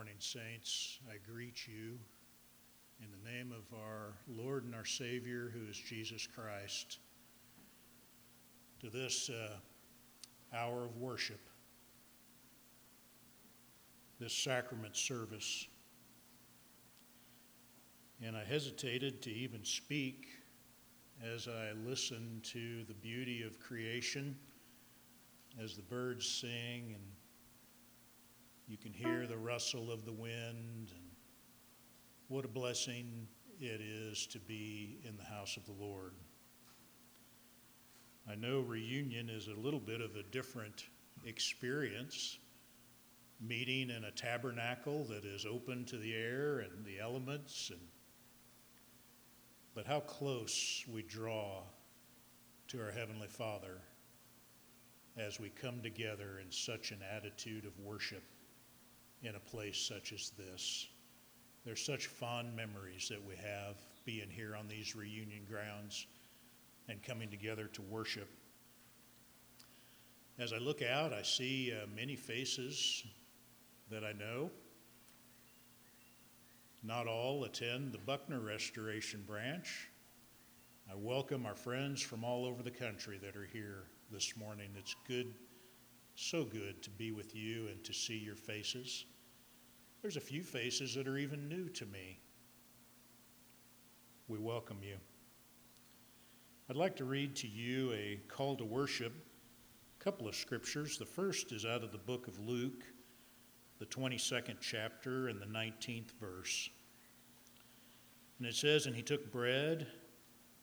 morning, saints. I greet you in the name of our Lord and our Savior, who is Jesus Christ, to this uh, hour of worship, this sacrament service. And I hesitated to even speak as I listened to the beauty of creation, as the birds sing and you can hear the rustle of the wind, and what a blessing it is to be in the house of the Lord. I know reunion is a little bit of a different experience, meeting in a tabernacle that is open to the air and the elements, and but how close we draw to our Heavenly Father as we come together in such an attitude of worship in a place such as this. There's such fond memories that we have being here on these reunion grounds and coming together to worship. As I look out, I see uh, many faces that I know. Not all attend the Buckner Restoration Branch. I welcome our friends from all over the country that are here this morning. It's good, so good to be with you and to see your faces. There's a few faces that are even new to me. We welcome you. I'd like to read to you a call to worship, a couple of scriptures. The first is out of the book of Luke, the 22nd chapter and the 19th verse. And it says, And he took bread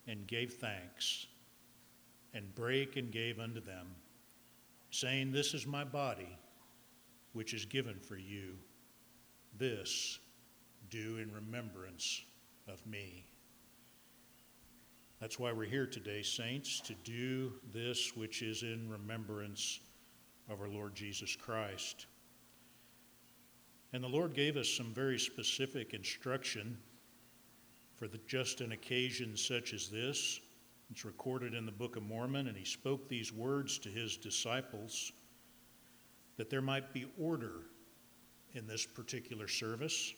and gave thanks, and brake and gave unto them, saying, This is my body, which is given for you. This do in remembrance of me. That's why we're here today, saints, to do this which is in remembrance of our Lord Jesus Christ. And the Lord gave us some very specific instruction for the, just an occasion such as this. It's recorded in the Book of Mormon, and he spoke these words to his disciples that there might be order in this particular service.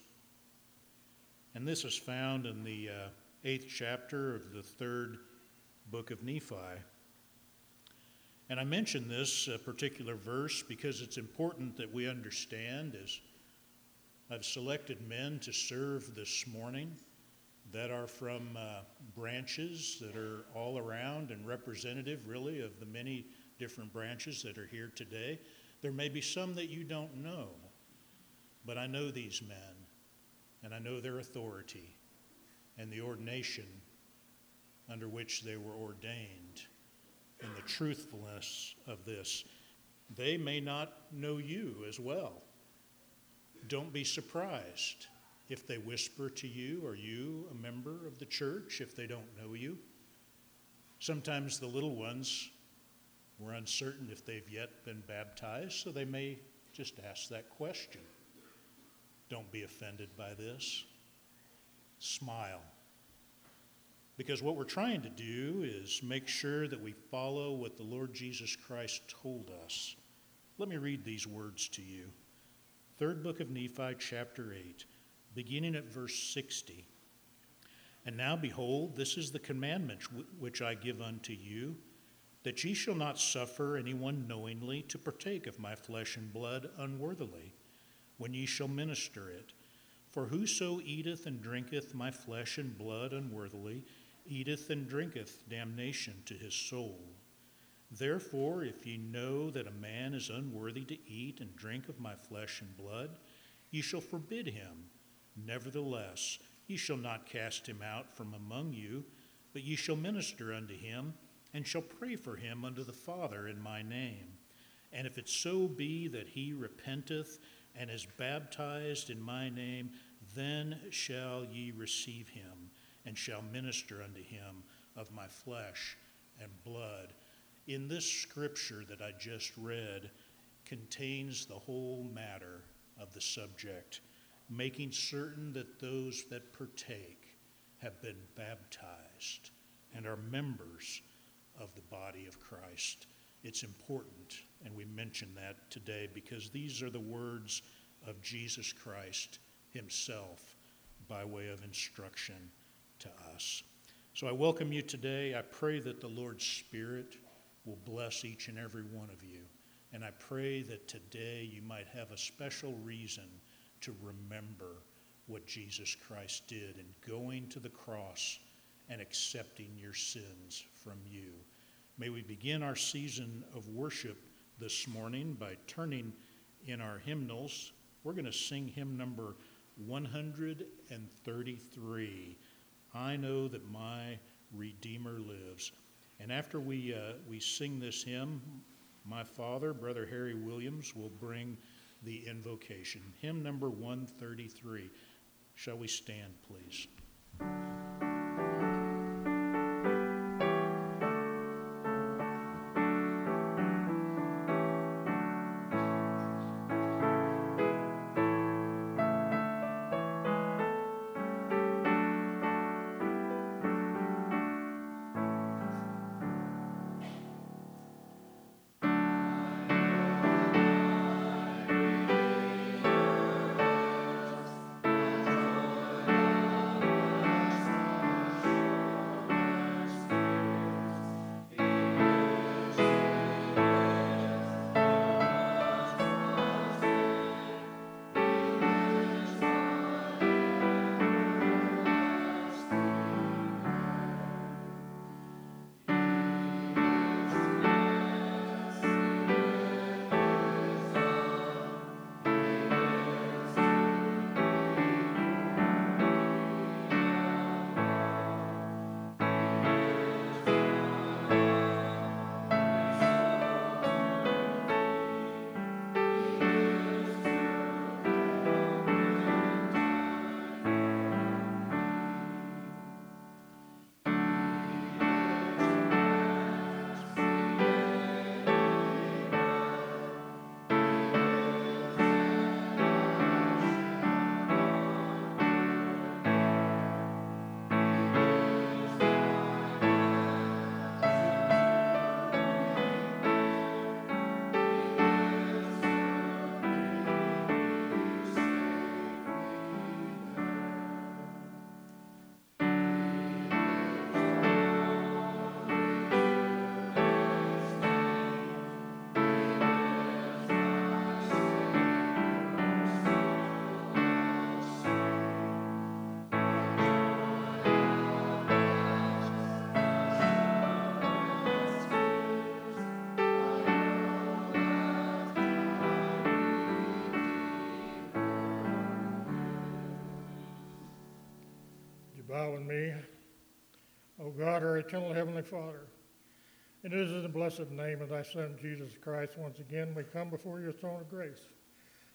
And this is found in the uh, eighth chapter of the third book of Nephi. And I mention this uh, particular verse because it's important that we understand as I've selected men to serve this morning that are from uh, branches that are all around and representative, really, of the many different branches that are here today. There may be some that you don't know. But I know these men, and I know their authority and the ordination under which they were ordained and the truthfulness of this. They may not know you as well. Don't be surprised if they whisper to you, Are you a member of the church? if they don't know you. Sometimes the little ones were uncertain if they've yet been baptized, so they may just ask that question. Don't be offended by this. Smile. Because what we're trying to do is make sure that we follow what the Lord Jesus Christ told us. Let me read these words to you. Third book of Nephi, chapter 8, beginning at verse 60. And now, behold, this is the commandment which I give unto you, that ye shall not suffer anyone knowingly to partake of my flesh and blood unworthily when ye shall minister it. For whoso eateth and drinketh my flesh and blood unworthily eateth and drinketh damnation to his soul. Therefore, if ye know that a man is unworthy to eat and drink of my flesh and blood, ye shall forbid him. Nevertheless, ye shall not cast him out from among you, but ye shall minister unto him, and shall pray for him unto the Father in my name. And if it so be that he repenteth and is baptized in my name, then shall ye receive him, and shall minister unto him of my flesh and blood. In this scripture that I just read contains the whole matter of the subject, making certain that those that partake have been baptized and are members of the body of Christ. It's important, and we mention that today because these are the words of Jesus Christ Himself by way of instruction to us. So I welcome you today. I pray that the Lord's Spirit will bless each and every one of you. And I pray that today you might have a special reason to remember what Jesus Christ did in going to the cross and accepting your sins from you. May we begin our season of worship this morning by turning in our hymnals. We're going to sing hymn number 133 I Know That My Redeemer Lives. And after we, uh, we sing this hymn, my father, Brother Harry Williams, will bring the invocation. Hymn number 133. Shall we stand, please? With me. O God, our eternal Heavenly Father, and it is in the blessed name of thy Son, Jesus Christ, once again we come before your throne of grace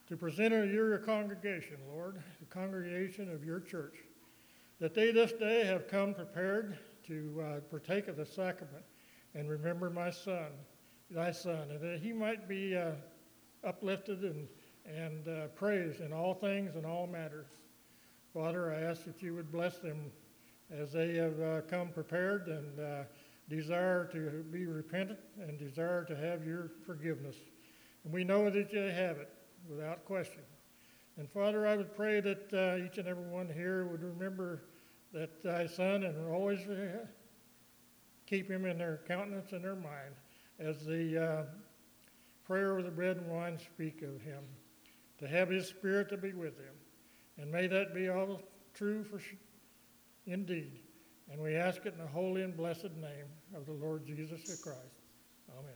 to present unto you your congregation, Lord, the congregation of your church, that they this day have come prepared to uh, partake of the sacrament and remember my son, thy son, and that he might be uh, uplifted and, and uh, praised in all things and all matters. Father, I ask that you would bless them as they have uh, come prepared and uh, desire to be repentant and desire to have your forgiveness. And we know that you have it without question. And Father, I would pray that uh, each and every one here would remember that thy son and always keep him in their countenance and their mind as the uh, prayer of the bread and wine speak of him, to have his spirit to be with him and may that be all true for indeed. And we ask it in the holy and blessed name of the Lord Jesus Christ. Amen.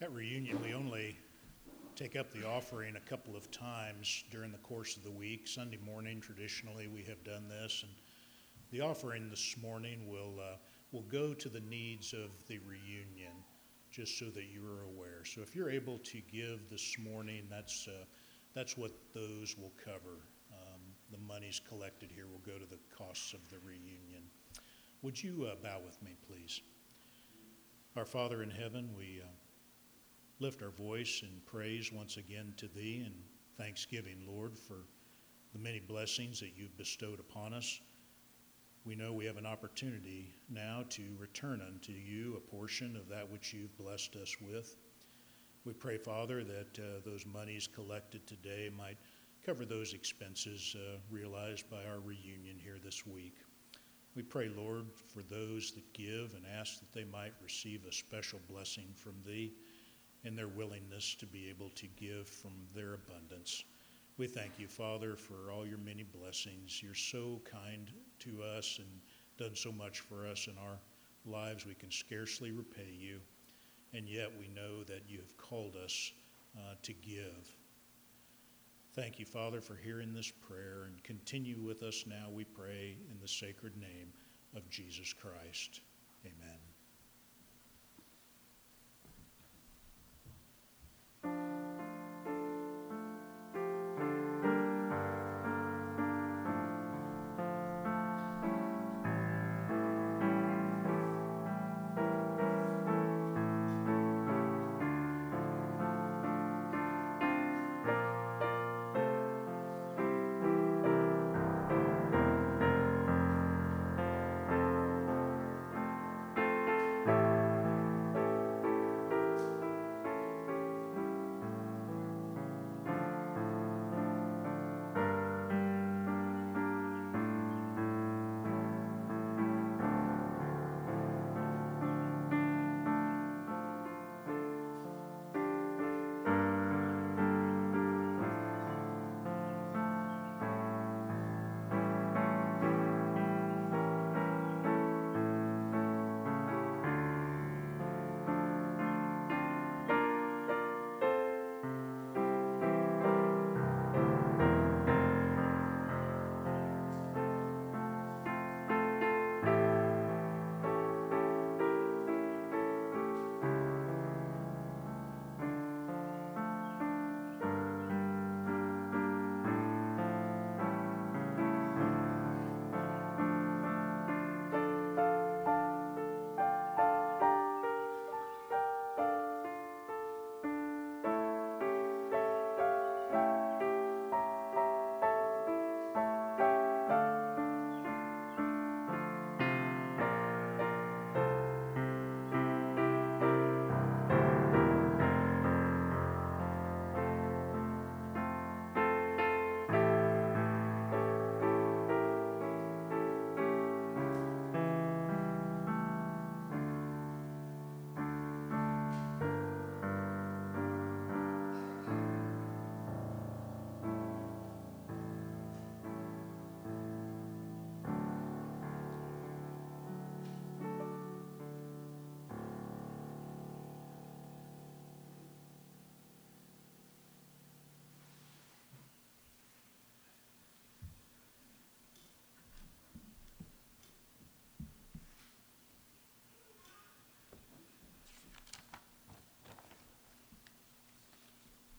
At reunion, we only take up the offering a couple of times during the course of the week. Sunday morning, traditionally, we have done this, and the offering this morning will uh, will go to the needs of the reunion, just so that you are aware. So, if you're able to give this morning, that's uh, that's what those will cover. Um, the monies collected here will go to the costs of the reunion. Would you uh, bow with me, please? Our Father in heaven, we uh, lift our voice in praise once again to Thee and thanksgiving, Lord, for the many blessings that you've bestowed upon us. We know we have an opportunity now to return unto you a portion of that which you've blessed us with. We pray, Father, that uh, those monies collected today might cover those expenses uh, realized by our reunion here this week. We pray, Lord, for those that give and ask that they might receive a special blessing from Thee in their willingness to be able to give from their abundance. We thank you, Father, for all your many blessings. You're so kind to us and done so much for us in our lives, we can scarcely repay you. And yet we know that you have called us uh, to give. Thank you, Father, for hearing this prayer and continue with us now, we pray, in the sacred name of Jesus Christ. Amen.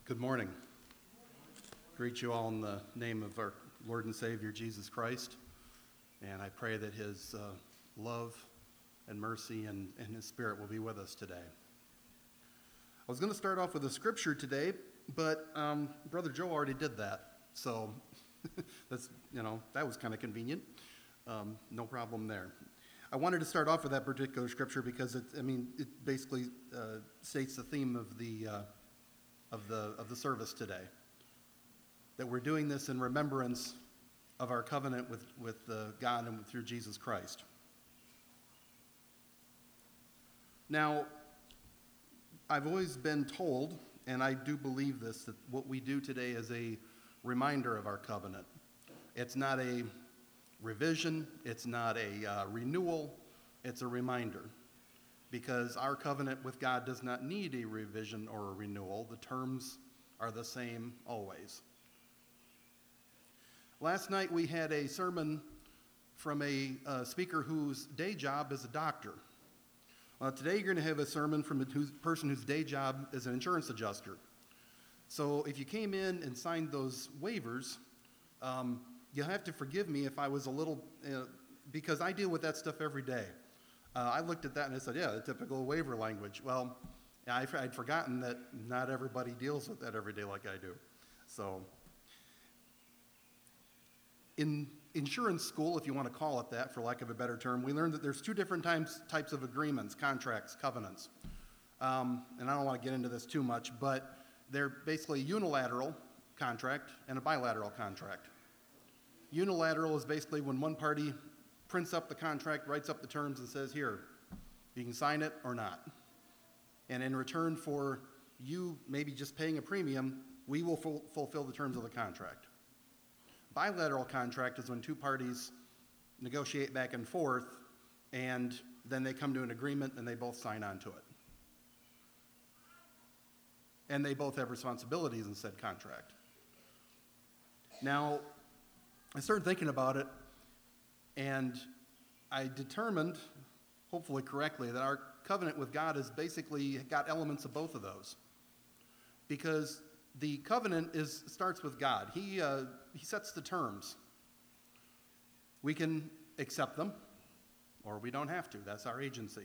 Good morning. Greet you all in the name of our Lord and Savior Jesus Christ. And I pray that his uh, love and mercy and, and his spirit will be with us today. I was going to start off with a scripture today, but um, Brother Joe already did that. So that's, you know, that was kind of convenient. Um, no problem there. I wanted to start off with that particular scripture because it, I mean, it basically uh, states the theme of the. Uh, of the, of the service today. That we're doing this in remembrance of our covenant with, with uh, God and through Jesus Christ. Now, I've always been told, and I do believe this, that what we do today is a reminder of our covenant. It's not a revision, it's not a uh, renewal, it's a reminder because our covenant with God does not need a revision or a renewal. The terms are the same always. Last night we had a sermon from a uh, speaker whose day job is a doctor. Uh, today you're going to have a sermon from a person whose day job is an insurance adjuster. So if you came in and signed those waivers, um, you'll have to forgive me if I was a little, uh, because I deal with that stuff every day. Uh, I looked at that and I said, yeah, the typical waiver language. Well, I, I'd forgotten that not everybody deals with that every day like I do. So, in insurance school, if you want to call it that, for lack of a better term, we learned that there's two different types, types of agreements, contracts, covenants. Um, and I don't want to get into this too much, but they're basically a unilateral contract and a bilateral contract. Unilateral is basically when one party prints up the contract, writes up the terms, and says, Here, you can sign it or not. And in return for you maybe just paying a premium, we will ful- fulfill the terms of the contract. Bilateral contract is when two parties negotiate back and forth, and then they come to an agreement and they both sign on to it. And they both have responsibilities in said contract. Now, I started thinking about it, and I determined, hopefully correctly, that our covenant with God has basically got elements of both of those. Because the covenant is, starts with God, He, uh, he sets the terms. We can accept them, or we don't have to. That's our agency.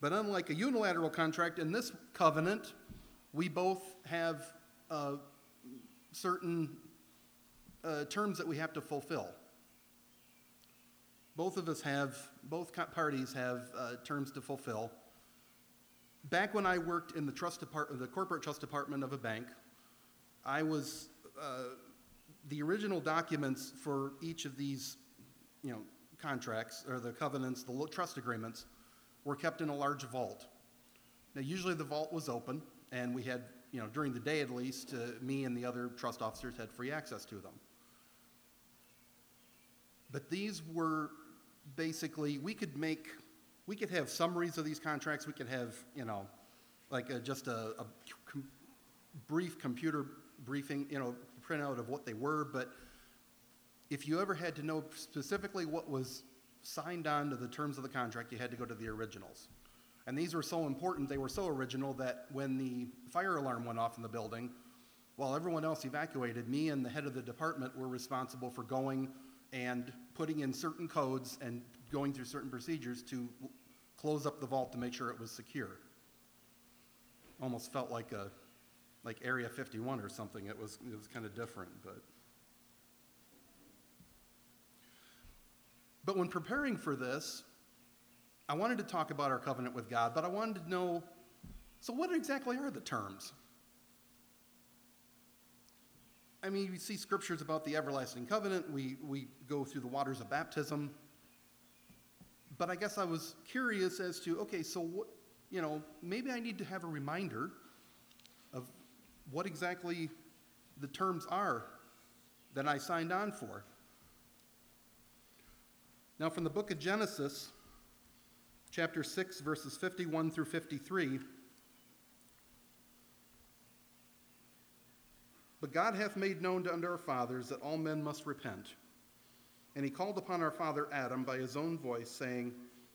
But unlike a unilateral contract, in this covenant, we both have uh, certain uh, terms that we have to fulfill. Both of us have, both parties have uh, terms to fulfill. Back when I worked in the trust department, the corporate trust department of a bank, I was uh, the original documents for each of these, you know, contracts or the covenants, the trust agreements, were kept in a large vault. Now, usually the vault was open, and we had, you know, during the day at least, uh, me and the other trust officers had free access to them. But these were basically, we could make, we could have summaries of these contracts, we could have, you know, like a, just a, a com- brief computer briefing, you know, printout of what they were, but if you ever had to know specifically what was signed on to the terms of the contract, you had to go to the originals. And these were so important, they were so original that when the fire alarm went off in the building, while everyone else evacuated, me and the head of the department were responsible for going and putting in certain codes and going through certain procedures to close up the vault to make sure it was secure. Almost felt like a like Area 51 or something. It was it was kind of different, but But when preparing for this, I wanted to talk about our covenant with God, but I wanted to know so, what exactly are the terms? I mean, we see scriptures about the everlasting covenant, we, we go through the waters of baptism. But I guess I was curious as to okay, so what, you know, maybe I need to have a reminder of what exactly the terms are that I signed on for. Now, from the book of Genesis, chapter 6, verses 51 through 53. But God hath made known to unto our fathers that all men must repent. And he called upon our father Adam by his own voice, saying,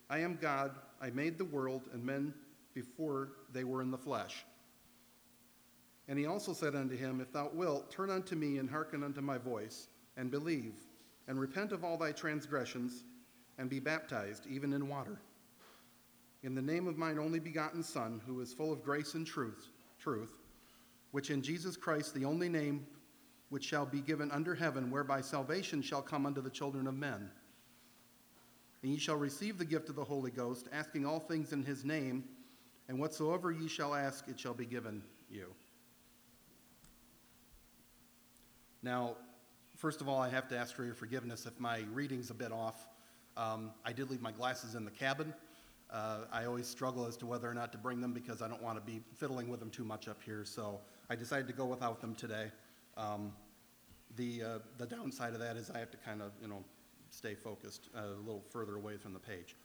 I am God, I made the world and men before they were in the flesh. And he also said unto him, If thou wilt, turn unto me and hearken unto my voice, and believe, and repent of all thy transgressions, and be baptized, even in water. In the name of mine only begotten Son, who is full of grace and truth, truth, which in Jesus Christ, the only name which shall be given under heaven, whereby salvation shall come unto the children of men. And ye shall receive the gift of the Holy Ghost, asking all things in his name, and whatsoever ye shall ask, it shall be given you. Now, first of all, I have to ask for your forgiveness if my reading's a bit off. Um, I did leave my glasses in the cabin. Uh, I always struggle as to whether or not to bring them because I don't want to be fiddling with them too much up here. So I decided to go without them today. Um, the, uh, the downside of that is I have to kind of, you know, stay focused uh, a little further away from the page.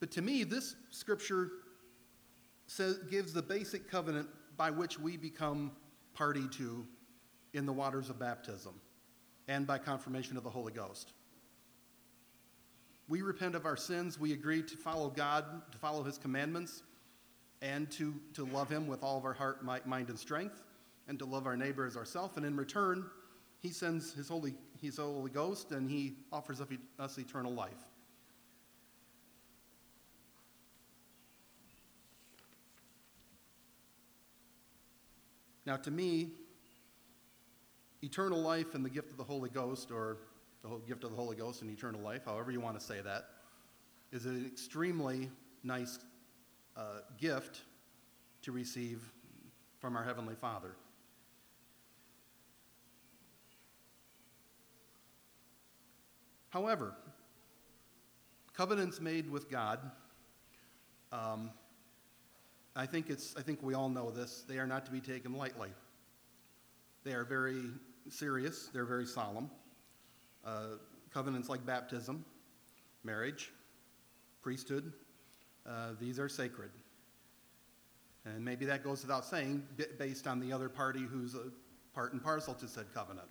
But to me, this scripture says, gives the basic covenant by which we become party to in the waters of baptism and by confirmation of the Holy Ghost. We repent of our sins. We agree to follow God, to follow His commandments, and to, to love Him with all of our heart, mind, and strength, and to love our neighbor as ourselves. And in return, he sends his Holy, his Holy Ghost and he offers us eternal life. Now, to me, eternal life and the gift of the Holy Ghost, or the gift of the Holy Ghost and eternal life, however you want to say that, is an extremely nice uh, gift to receive from our Heavenly Father. However, covenants made with God, um, I think it's, I think we all know this, they are not to be taken lightly. They are very serious, they're very solemn. Uh, covenants like baptism, marriage, priesthood, uh, these are sacred. And maybe that goes without saying, based on the other party who's a part and parcel to said covenant.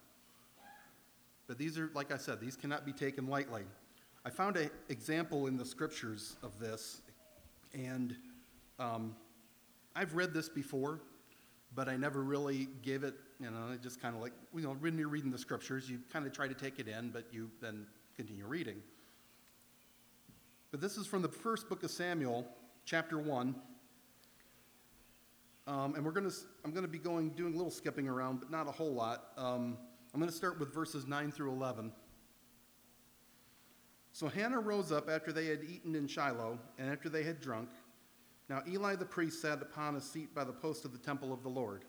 But these are, like I said, these cannot be taken lightly. I found an example in the scriptures of this, and um, I've read this before, but I never really gave it, you know, I just kind of like, you know, when you're reading the scriptures, you kind of try to take it in, but you then continue reading. But this is from the first book of Samuel, chapter 1. Um, and we're to, I'm going to be going, doing a little skipping around, but not a whole lot. Um, I'm going to start with verses 9 through 11. So Hannah rose up after they had eaten in Shiloh, and after they had drunk. Now Eli the priest sat upon a seat by the post of the temple of the Lord.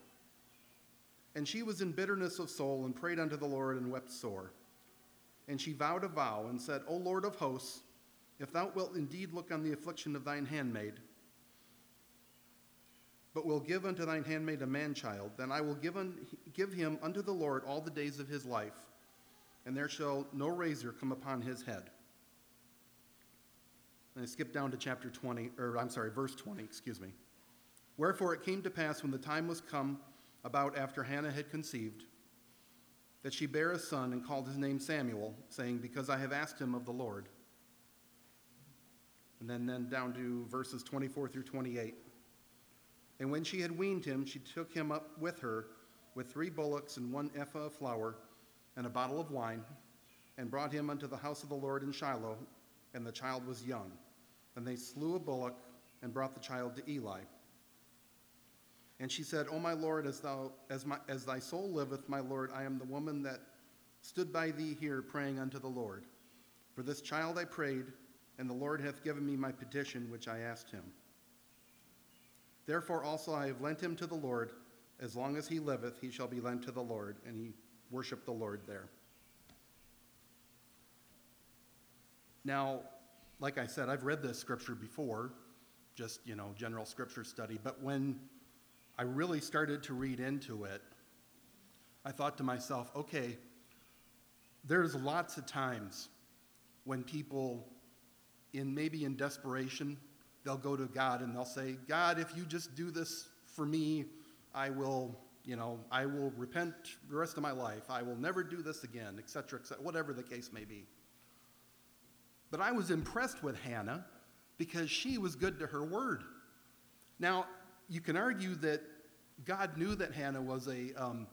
And she was in bitterness of soul, and prayed unto the Lord, and wept sore. And she vowed a vow, and said, O Lord of hosts, if thou wilt indeed look on the affliction of thine handmaid, but will give unto thine handmaid a man child, then I will give, un, give him unto the Lord all the days of his life, and there shall no razor come upon his head. And I skip down to chapter 20, or I'm sorry, verse 20, excuse me. Wherefore it came to pass when the time was come, about after Hannah had conceived, that she bare a son and called his name Samuel, saying, Because I have asked him of the Lord. And then, then down to verses 24 through 28. And when she had weaned him, she took him up with her with three bullocks and one ephah of flour and a bottle of wine, and brought him unto the house of the Lord in Shiloh, and the child was young. And they slew a bullock and brought the child to Eli. And she said, O my Lord, as, thou, as, my, as thy soul liveth, my Lord, I am the woman that stood by thee here praying unto the Lord. For this child I prayed, and the Lord hath given me my petition which I asked him. Therefore also I have lent him to the Lord. As long as he liveth, he shall be lent to the Lord. And he worshiped the Lord there. Now, like I said, I've read this scripture before, just, you know, general scripture study. But when I really started to read into it, I thought to myself, okay, there's lots of times when people, in maybe in desperation, they'll go to God and they'll say, God, if you just do this for me, I will, you know, I will repent the rest of my life. I will never do this again, etc., etc., whatever the case may be. But I was impressed with Hannah because she was good to her word. Now, you can argue that God knew that Hannah was a um,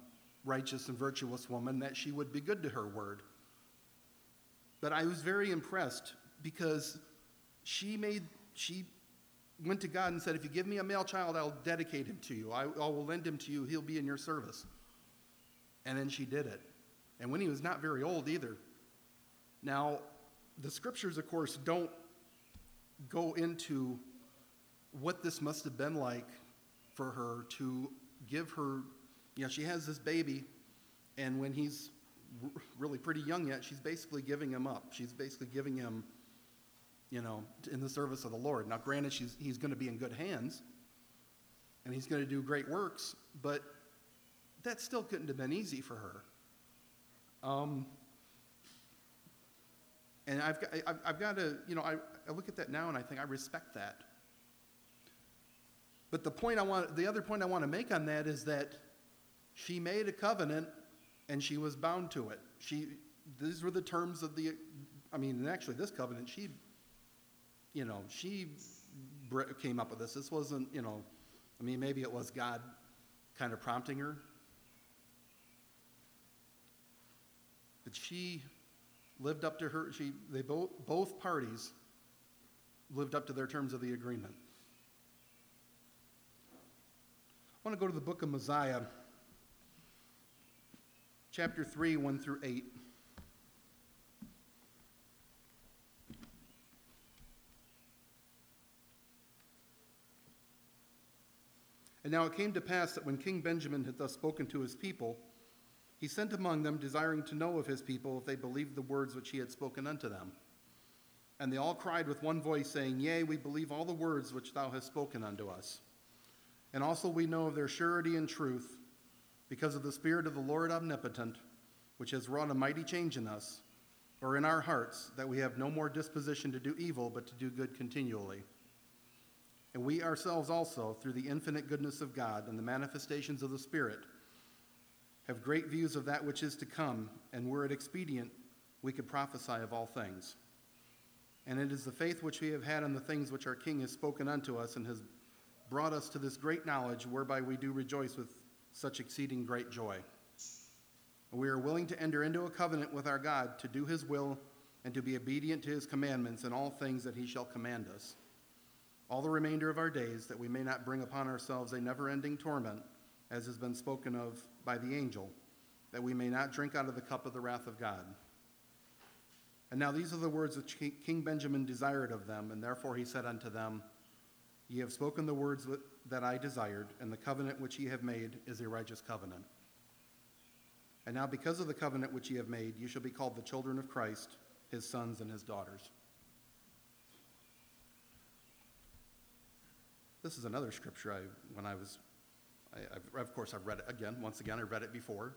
righteous and virtuous woman, that she would be good to her word. But I was very impressed because she made, she went to God and said, If you give me a male child, I'll dedicate him to you. I, I will lend him to you. He'll be in your service. And then she did it. And when he was not very old either. Now, the scriptures, of course, don't go into what this must have been like for her to give her, you know, she has this baby, and when he's really pretty young yet, she's basically giving him up. She's basically giving him, you know, in the service of the Lord. Now, granted, she's, he's going to be in good hands, and he's going to do great works, but that still couldn't have been easy for her. Um, and I've got, I've, I've got to, you know, I, I look at that now and I think I respect that. But the point I want, the other point I want to make on that is that she made a covenant and she was bound to it. She, these were the terms of the, I mean, actually this covenant, she, you know, she came up with this. This wasn't, you know, I mean, maybe it was God kind of prompting her. But she lived up to her, she, they both, both parties lived up to their terms of the agreement. I want to go to the book of Mosiah, chapter 3, 1 through 8. And now it came to pass that when King Benjamin had thus spoken to his people, he sent among them, desiring to know of his people if they believed the words which he had spoken unto them. And they all cried with one voice, saying, Yea, we believe all the words which thou hast spoken unto us. And also we know of their surety and truth, because of the Spirit of the Lord omnipotent, which has wrought a mighty change in us, or in our hearts, that we have no more disposition to do evil, but to do good continually. And we ourselves also, through the infinite goodness of God and the manifestations of the Spirit, have great views of that which is to come, and were it expedient, we could prophesy of all things. And it is the faith which we have had in the things which our King has spoken unto us, and has brought us to this great knowledge, whereby we do rejoice with such exceeding great joy. We are willing to enter into a covenant with our God to do his will and to be obedient to his commandments in all things that he shall command us. All the remainder of our days, that we may not bring upon ourselves a never ending torment, as has been spoken of by the angel, that we may not drink out of the cup of the wrath of God. And now these are the words which King Benjamin desired of them, and therefore he said unto them, Ye have spoken the words that I desired, and the covenant which ye have made is a righteous covenant. And now, because of the covenant which ye have made, you shall be called the children of Christ, his sons and his daughters. This is another scripture I, when I was, I, of course, I've read it again. Once again, I read it before,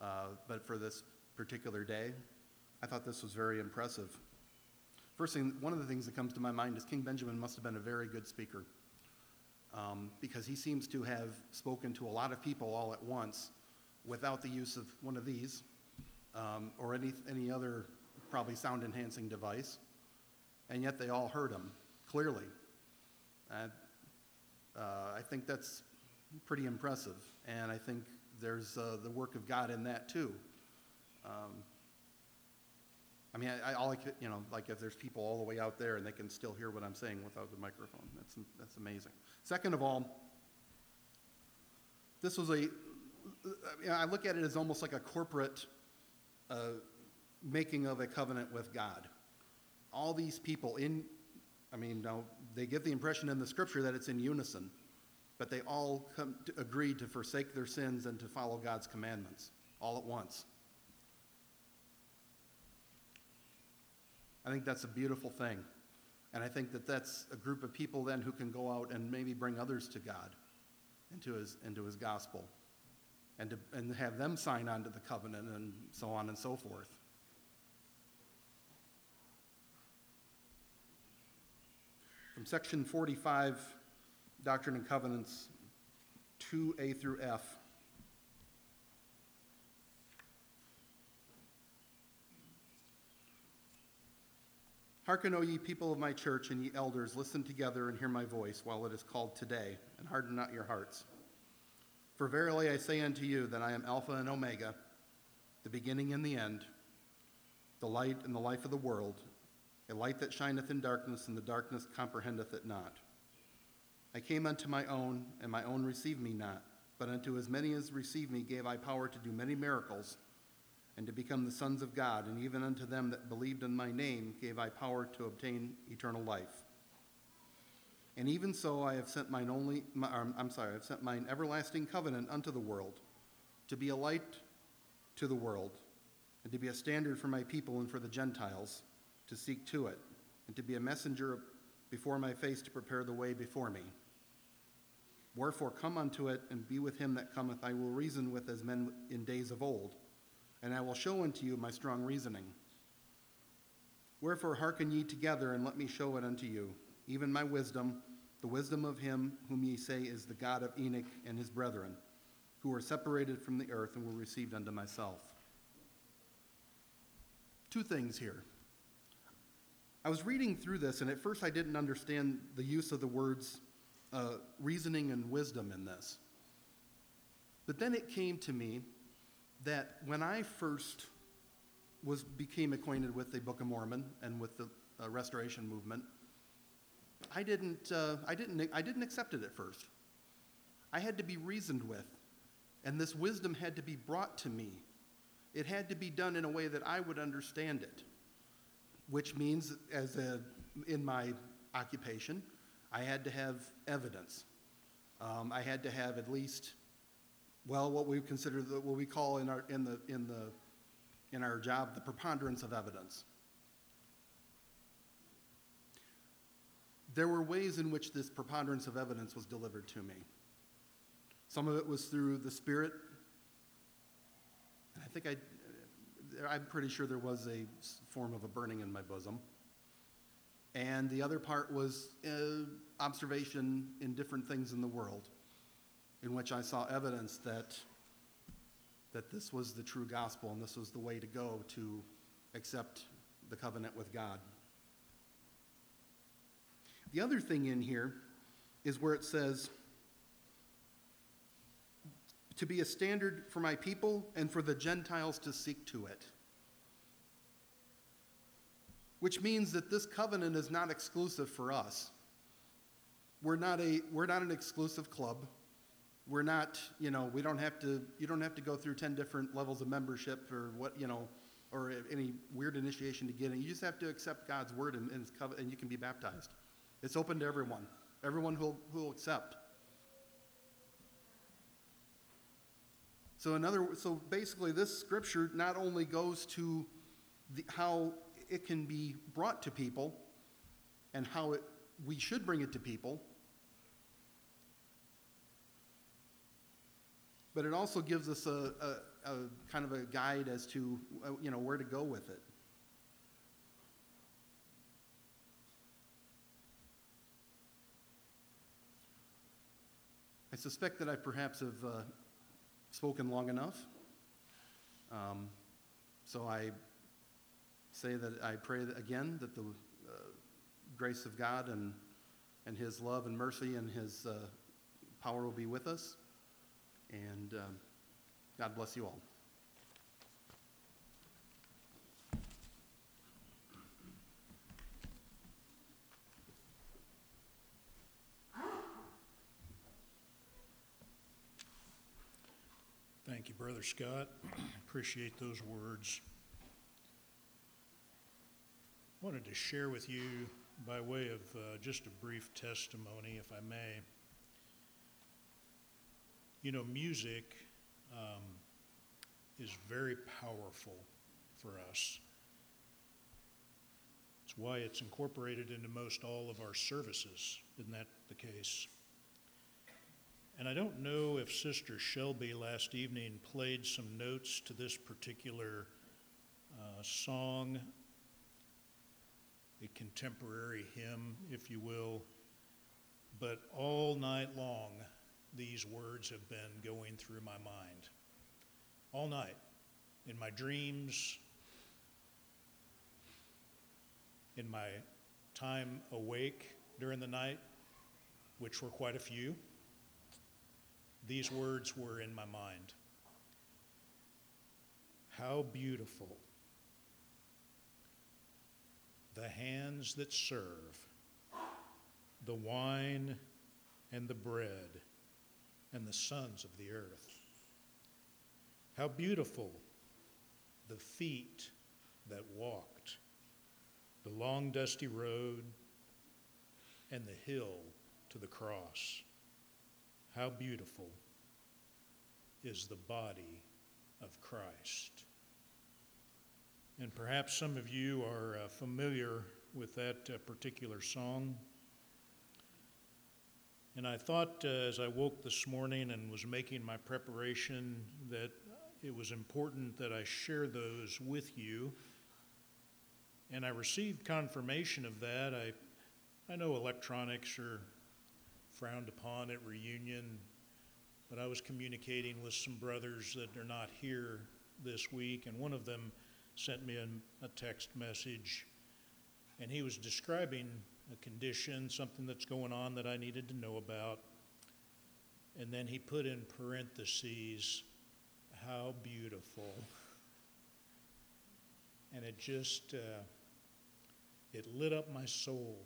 uh, but for this particular day, I thought this was very impressive. First thing, one of the things that comes to my mind is King Benjamin must have been a very good speaker um, because he seems to have spoken to a lot of people all at once without the use of one of these um, or any, any other probably sound enhancing device, and yet they all heard him clearly. Uh, I think that's pretty impressive, and I think there's uh, the work of God in that too. Um, I mean, I, I, all I could, you know, like if there's people all the way out there and they can still hear what I'm saying without the microphone, that's, that's amazing. Second of all, this was a, I, know, I look at it as almost like a corporate uh, making of a covenant with God. All these people in, I mean, now they give the impression in the scripture that it's in unison, but they all come to, agreed to forsake their sins and to follow God's commandments all at once. I think that's a beautiful thing. And I think that that's a group of people then who can go out and maybe bring others to God, into his, into his gospel, and, to, and have them sign on to the covenant and so on and so forth. From section 45, Doctrine and Covenants, 2a through F. Hearken, O ye people of my church, and ye elders, listen together and hear my voice while it is called today, and harden not your hearts. For verily I say unto you that I am Alpha and Omega, the beginning and the end, the light and the life of the world, a light that shineth in darkness, and the darkness comprehendeth it not. I came unto my own, and my own received me not, but unto as many as received me gave I power to do many miracles and to become the sons of God, and even unto them that believed in my name gave I power to obtain eternal life. And even so I have sent mine only, my, um, I'm sorry, I have sent mine everlasting covenant unto the world, to be a light to the world, and to be a standard for my people and for the Gentiles to seek to it, and to be a messenger before my face to prepare the way before me. Wherefore come unto it, and be with him that cometh. I will reason with as men in days of old and I will show unto you my strong reasoning. Wherefore hearken ye together, and let me show it unto you, even my wisdom, the wisdom of him whom ye say is the God of Enoch and his brethren, who were separated from the earth and were received unto myself. Two things here. I was reading through this, and at first I didn't understand the use of the words uh, reasoning and wisdom in this. But then it came to me that when I first was became acquainted with the Book of Mormon and with the uh, Restoration movement, I didn't, uh, I didn't, I didn't accept it at first. I had to be reasoned with, and this wisdom had to be brought to me. It had to be done in a way that I would understand it, which means, as a, in my occupation, I had to have evidence. Um, I had to have at least, well, what we consider the, what we call in our in the in the in our job the preponderance of evidence. There were ways in which this preponderance of evidence was delivered to me. Some of it was through the Spirit. And I think I, I'm pretty sure there was a form of a burning in my bosom. And the other part was uh, observation in different things in the world, in which I saw evidence that, that this was the true gospel and this was the way to go to accept the covenant with God. The other thing in here is where it says, to be a standard for my people and for the Gentiles to seek to it. Which means that this covenant is not exclusive for us. We're not, a, we're not an exclusive club. We're not, you know, we don't have to, you don't have to go through 10 different levels of membership or what, you know, or any weird initiation to get in. You just have to accept God's word and, and, and you can be baptized. It's open to everyone, everyone who'll, who'll accept. So another, so basically, this scripture not only goes to the, how it can be brought to people and how it, we should bring it to people, but it also gives us a, a, a kind of a guide as to uh, you know where to go with it. I suspect that I perhaps have uh, spoken long enough. Um, so I say that I pray that again that the uh, grace of God and, and His love and mercy and His uh, power will be with us. And um, God bless you all. Thank you, Brother Scott. I appreciate those words. Wanted to share with you, by way of uh, just a brief testimony, if I may. You know, music um, is very powerful for us. It's why it's incorporated into most all of our services. Isn't that the case? And I don't know if Sister Shelby last evening played some notes to this particular uh, song, a contemporary hymn, if you will, but all night long, these words have been going through my mind. All night, in my dreams, in my time awake during the night, which were quite a few these words were in my mind. How beautiful the hands that serve, the wine and the bread, and the sons of the earth. How beautiful the feet that walked the long dusty road and the hill to the cross. How beautiful is the body of Christ. And perhaps some of you are uh, familiar with that uh, particular song. And I thought uh, as I woke this morning and was making my preparation that it was important that I share those with you. And I received confirmation of that. I, I know electronics are frowned upon at reunion, but I was communicating with some brothers that are not here this week, and one of them sent me a, a text message, and he was describing a condition, something that's going on that I needed to know about. And then he put in parentheses, how beautiful. And it just uh, it lit up my soul.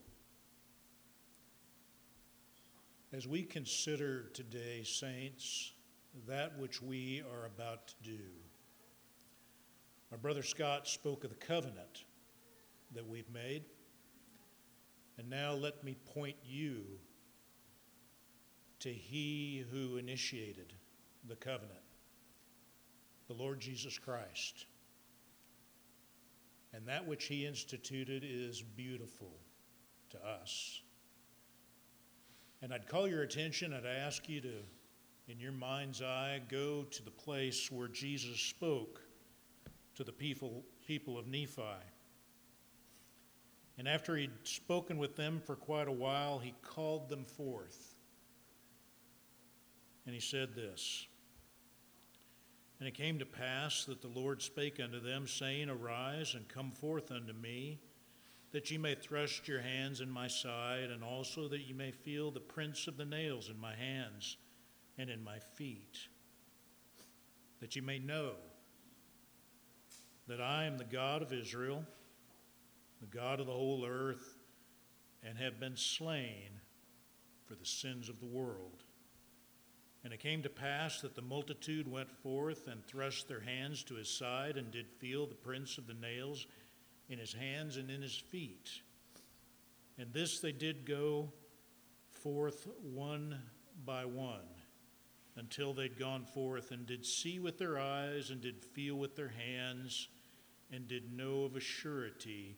As we consider today, saints, that which we are about to do, our brother Scott spoke of the covenant that we've made. And now let me point you to He who initiated the covenant, the Lord Jesus Christ. And that which He instituted is beautiful to us. And I'd call your attention, I'd ask you to, in your mind's eye, go to the place where Jesus spoke to the people, people of Nephi. And after he'd spoken with them for quite a while, he called them forth. And he said this And it came to pass that the Lord spake unto them, saying, Arise and come forth unto me, that you may thrust your hands in my side, and also that you may feel the prints of the nails in my hands and in my feet, that you may know that I am the God of Israel the God of the whole earth, and have been slain for the sins of the world. And it came to pass that the multitude went forth and thrust their hands to his side and did feel the prints of the nails in his hands and in his feet. And this they did go forth one by one until they'd gone forth and did see with their eyes and did feel with their hands and did know of a surety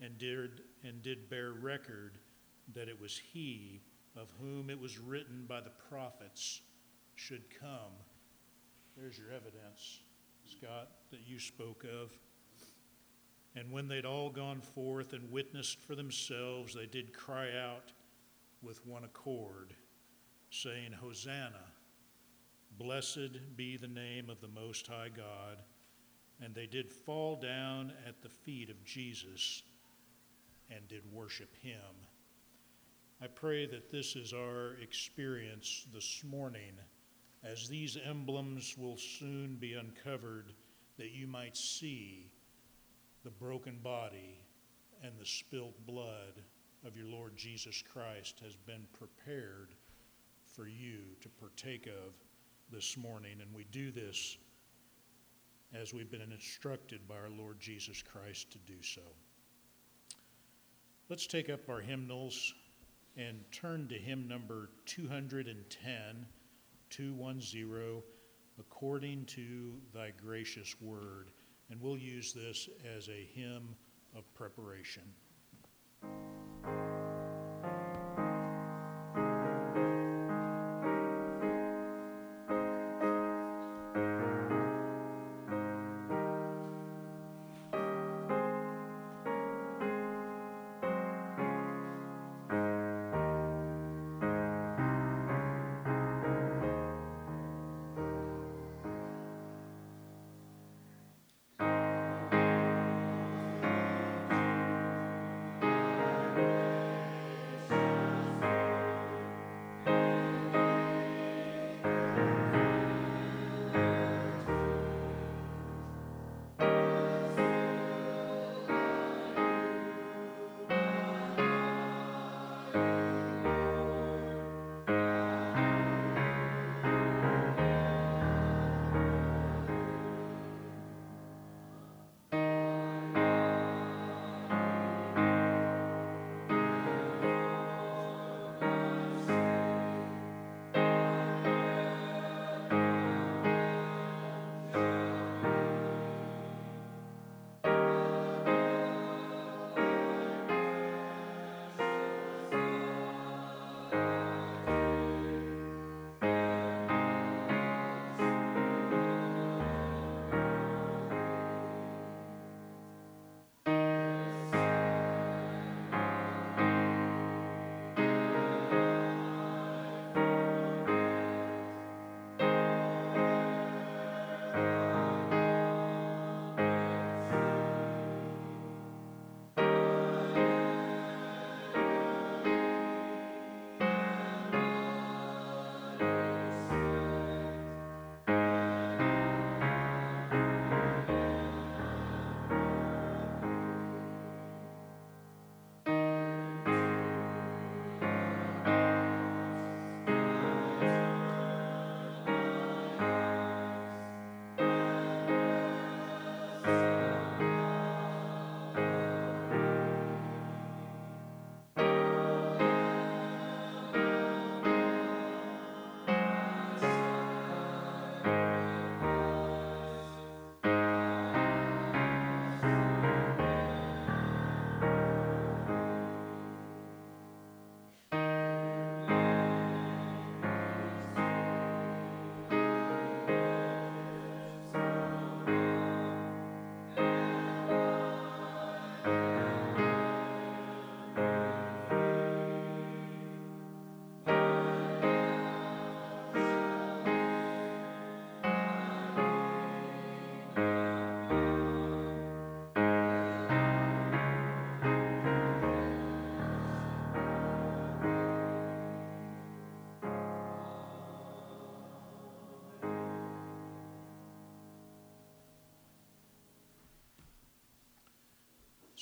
and did, and did bear record that it was he of whom it was written by the prophets should come. There's your evidence, Scott, that you spoke of. And when they'd all gone forth and witnessed for themselves, they did cry out with one accord, saying, Hosanna, blessed be the name of the Most High God. And they did fall down at the feet of Jesus and did worship him. I pray that this is our experience this morning as these emblems will soon be uncovered, that you might see the broken body and the spilt blood of your Lord Jesus Christ has been prepared for you to partake of this morning. And we do this as we've been instructed by our Lord Jesus Christ to do so. Let's take up our hymnals and turn to hymn number 210, 210, according to thy gracious word. And we'll use this as a hymn of preparation.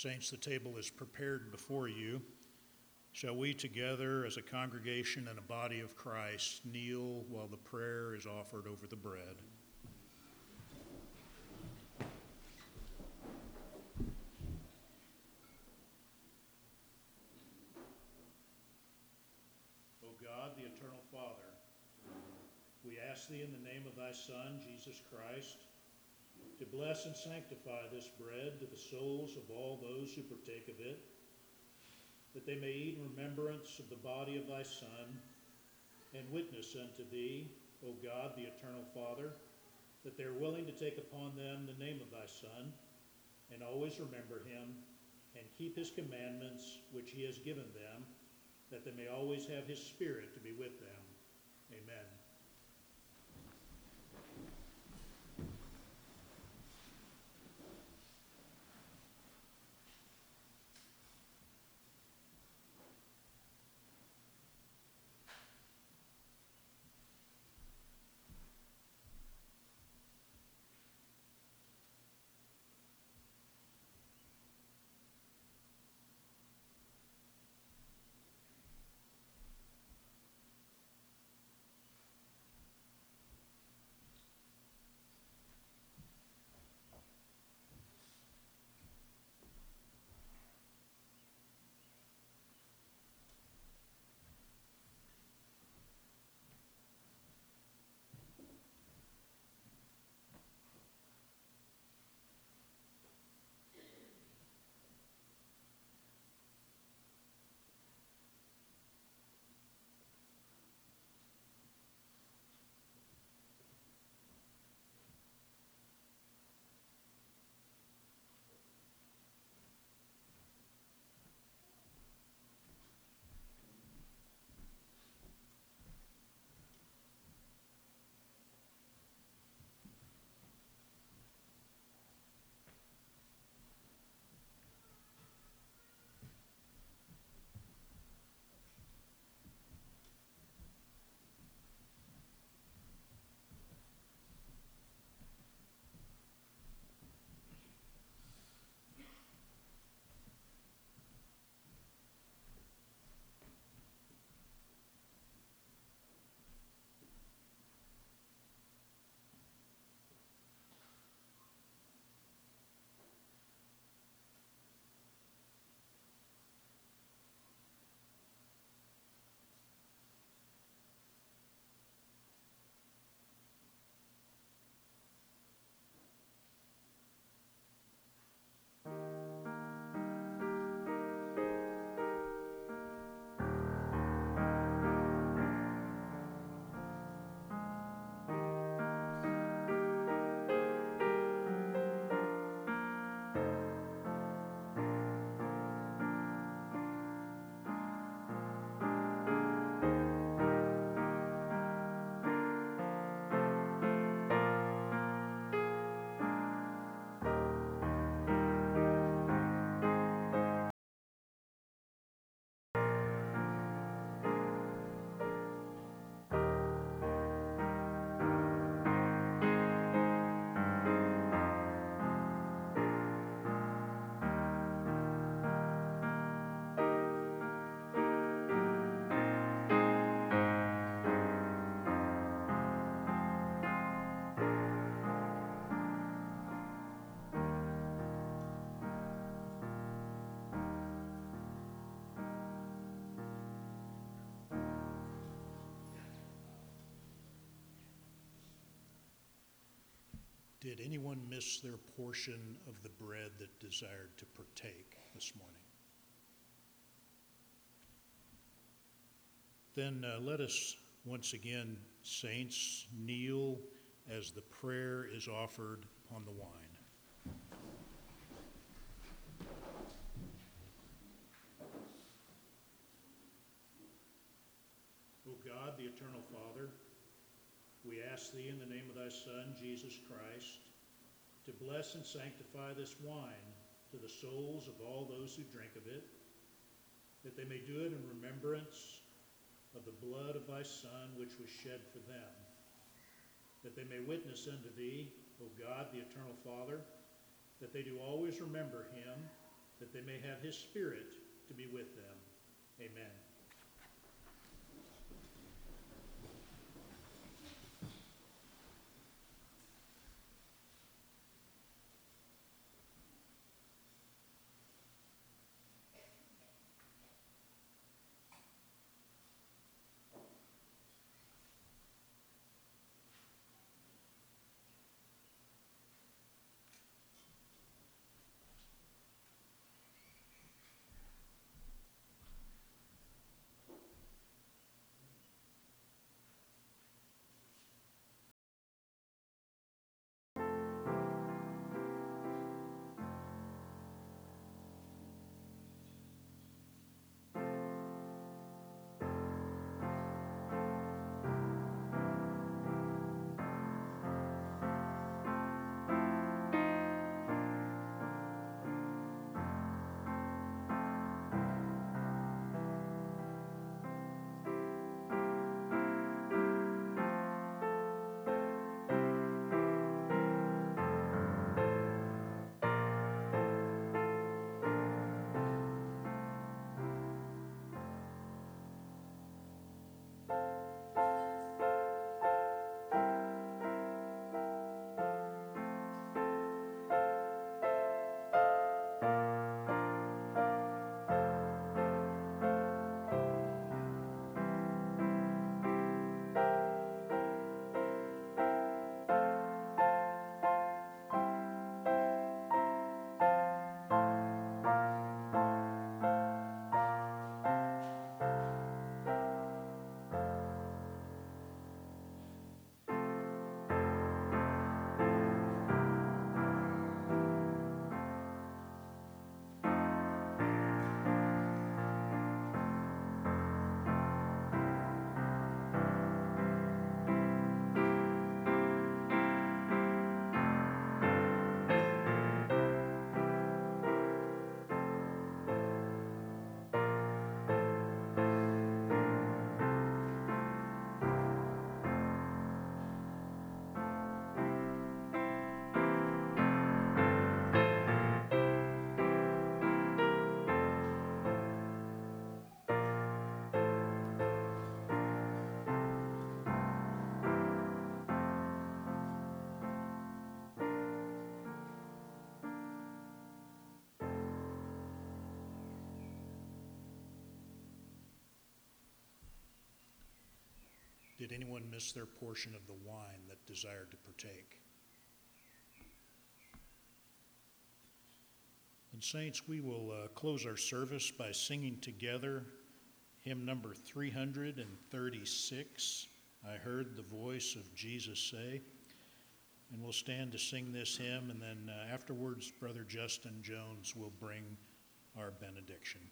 Saints, the table is prepared before you. Shall we together, as a congregation and a body of Christ, kneel while the prayer is offered over the bread? O God, the eternal Father, we ask thee in the name of thy Son, Jesus Christ, to bless and sanctify this bread to the souls of all those who partake of it, that they may eat in remembrance of the body of thy Son, and witness unto thee, O God, the eternal Father, that they are willing to take upon them the name of thy Son, and always remember him, and keep his commandments which he has given them, that they may always have his Spirit to be with them. Amen. Did anyone miss their portion of the bread that desired to partake this morning? Then uh, let us once again, saints, kneel as the prayer is offered upon the wine. O God, the eternal Father, we ask thee in the name of thy Son, Jesus Christ, to bless and sanctify this wine to the souls of all those who drink of it, that they may do it in remembrance of the blood of thy Son, which was shed for them, that they may witness unto thee, O God, the eternal Father, that they do always remember him, that they may have his spirit to be with them. Amen. Did anyone miss their portion of the wine that desired to partake? And, Saints, we will uh, close our service by singing together hymn number 336. I heard the voice of Jesus say. And we'll stand to sing this hymn, and then uh, afterwards, Brother Justin Jones will bring our benediction.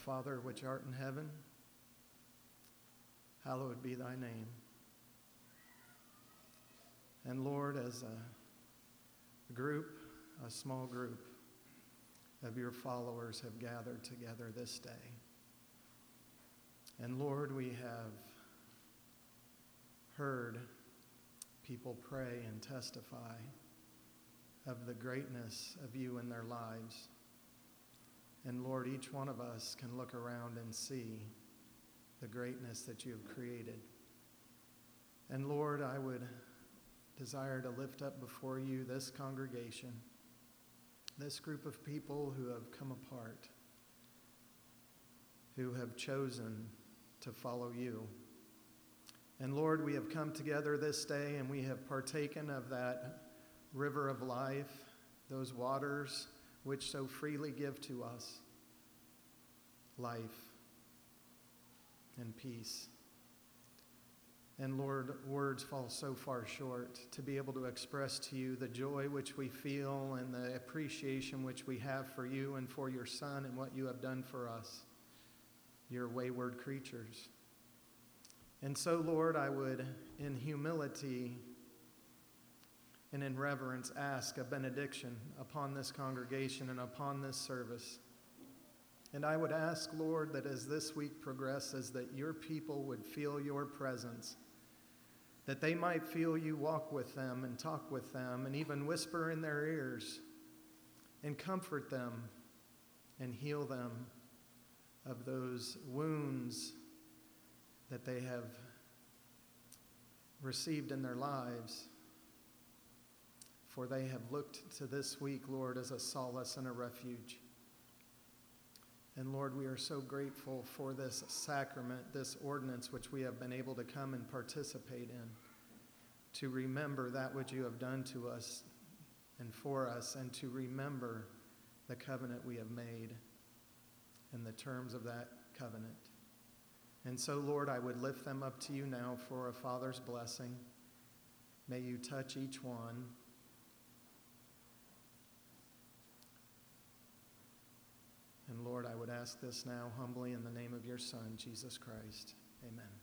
Father, which art in heaven, hallowed be thy name. And Lord, as a group, a small group of your followers have gathered together this day. And Lord, we have heard people pray and testify of the greatness of you in their lives. And Lord, each one of us can look around and see the greatness that you have created. And Lord, I would desire to lift up before you this congregation, this group of people who have come apart, who have chosen to follow you. And Lord, we have come together this day and we have partaken of that river of life, those waters which so freely give to us life and peace. And Lord, words fall so far short to be able to express to you the joy which we feel and the appreciation which we have for you and for your Son and what you have done for us, your wayward creatures. And so, Lord, I would, in humility and in reverence, ask a benediction upon this congregation and upon this service. And I would ask, Lord, that as this week progresses, that your people would feel your presence that they might feel you walk with them and talk with them and even whisper in their ears and comfort them and heal them of those wounds that they have received in their lives. For they have looked to this week, Lord, as a solace and a refuge. And Lord, we are so grateful for this sacrament, this ordinance which we have been able to come and participate in, to remember that which you have done to us and for us, and to remember the covenant we have made and the terms of that covenant. And so, Lord, I would lift them up to you now for a father's blessing. May you touch each one. And Lord, I would ask this now humbly in the name of your Son, Jesus Christ. Amen.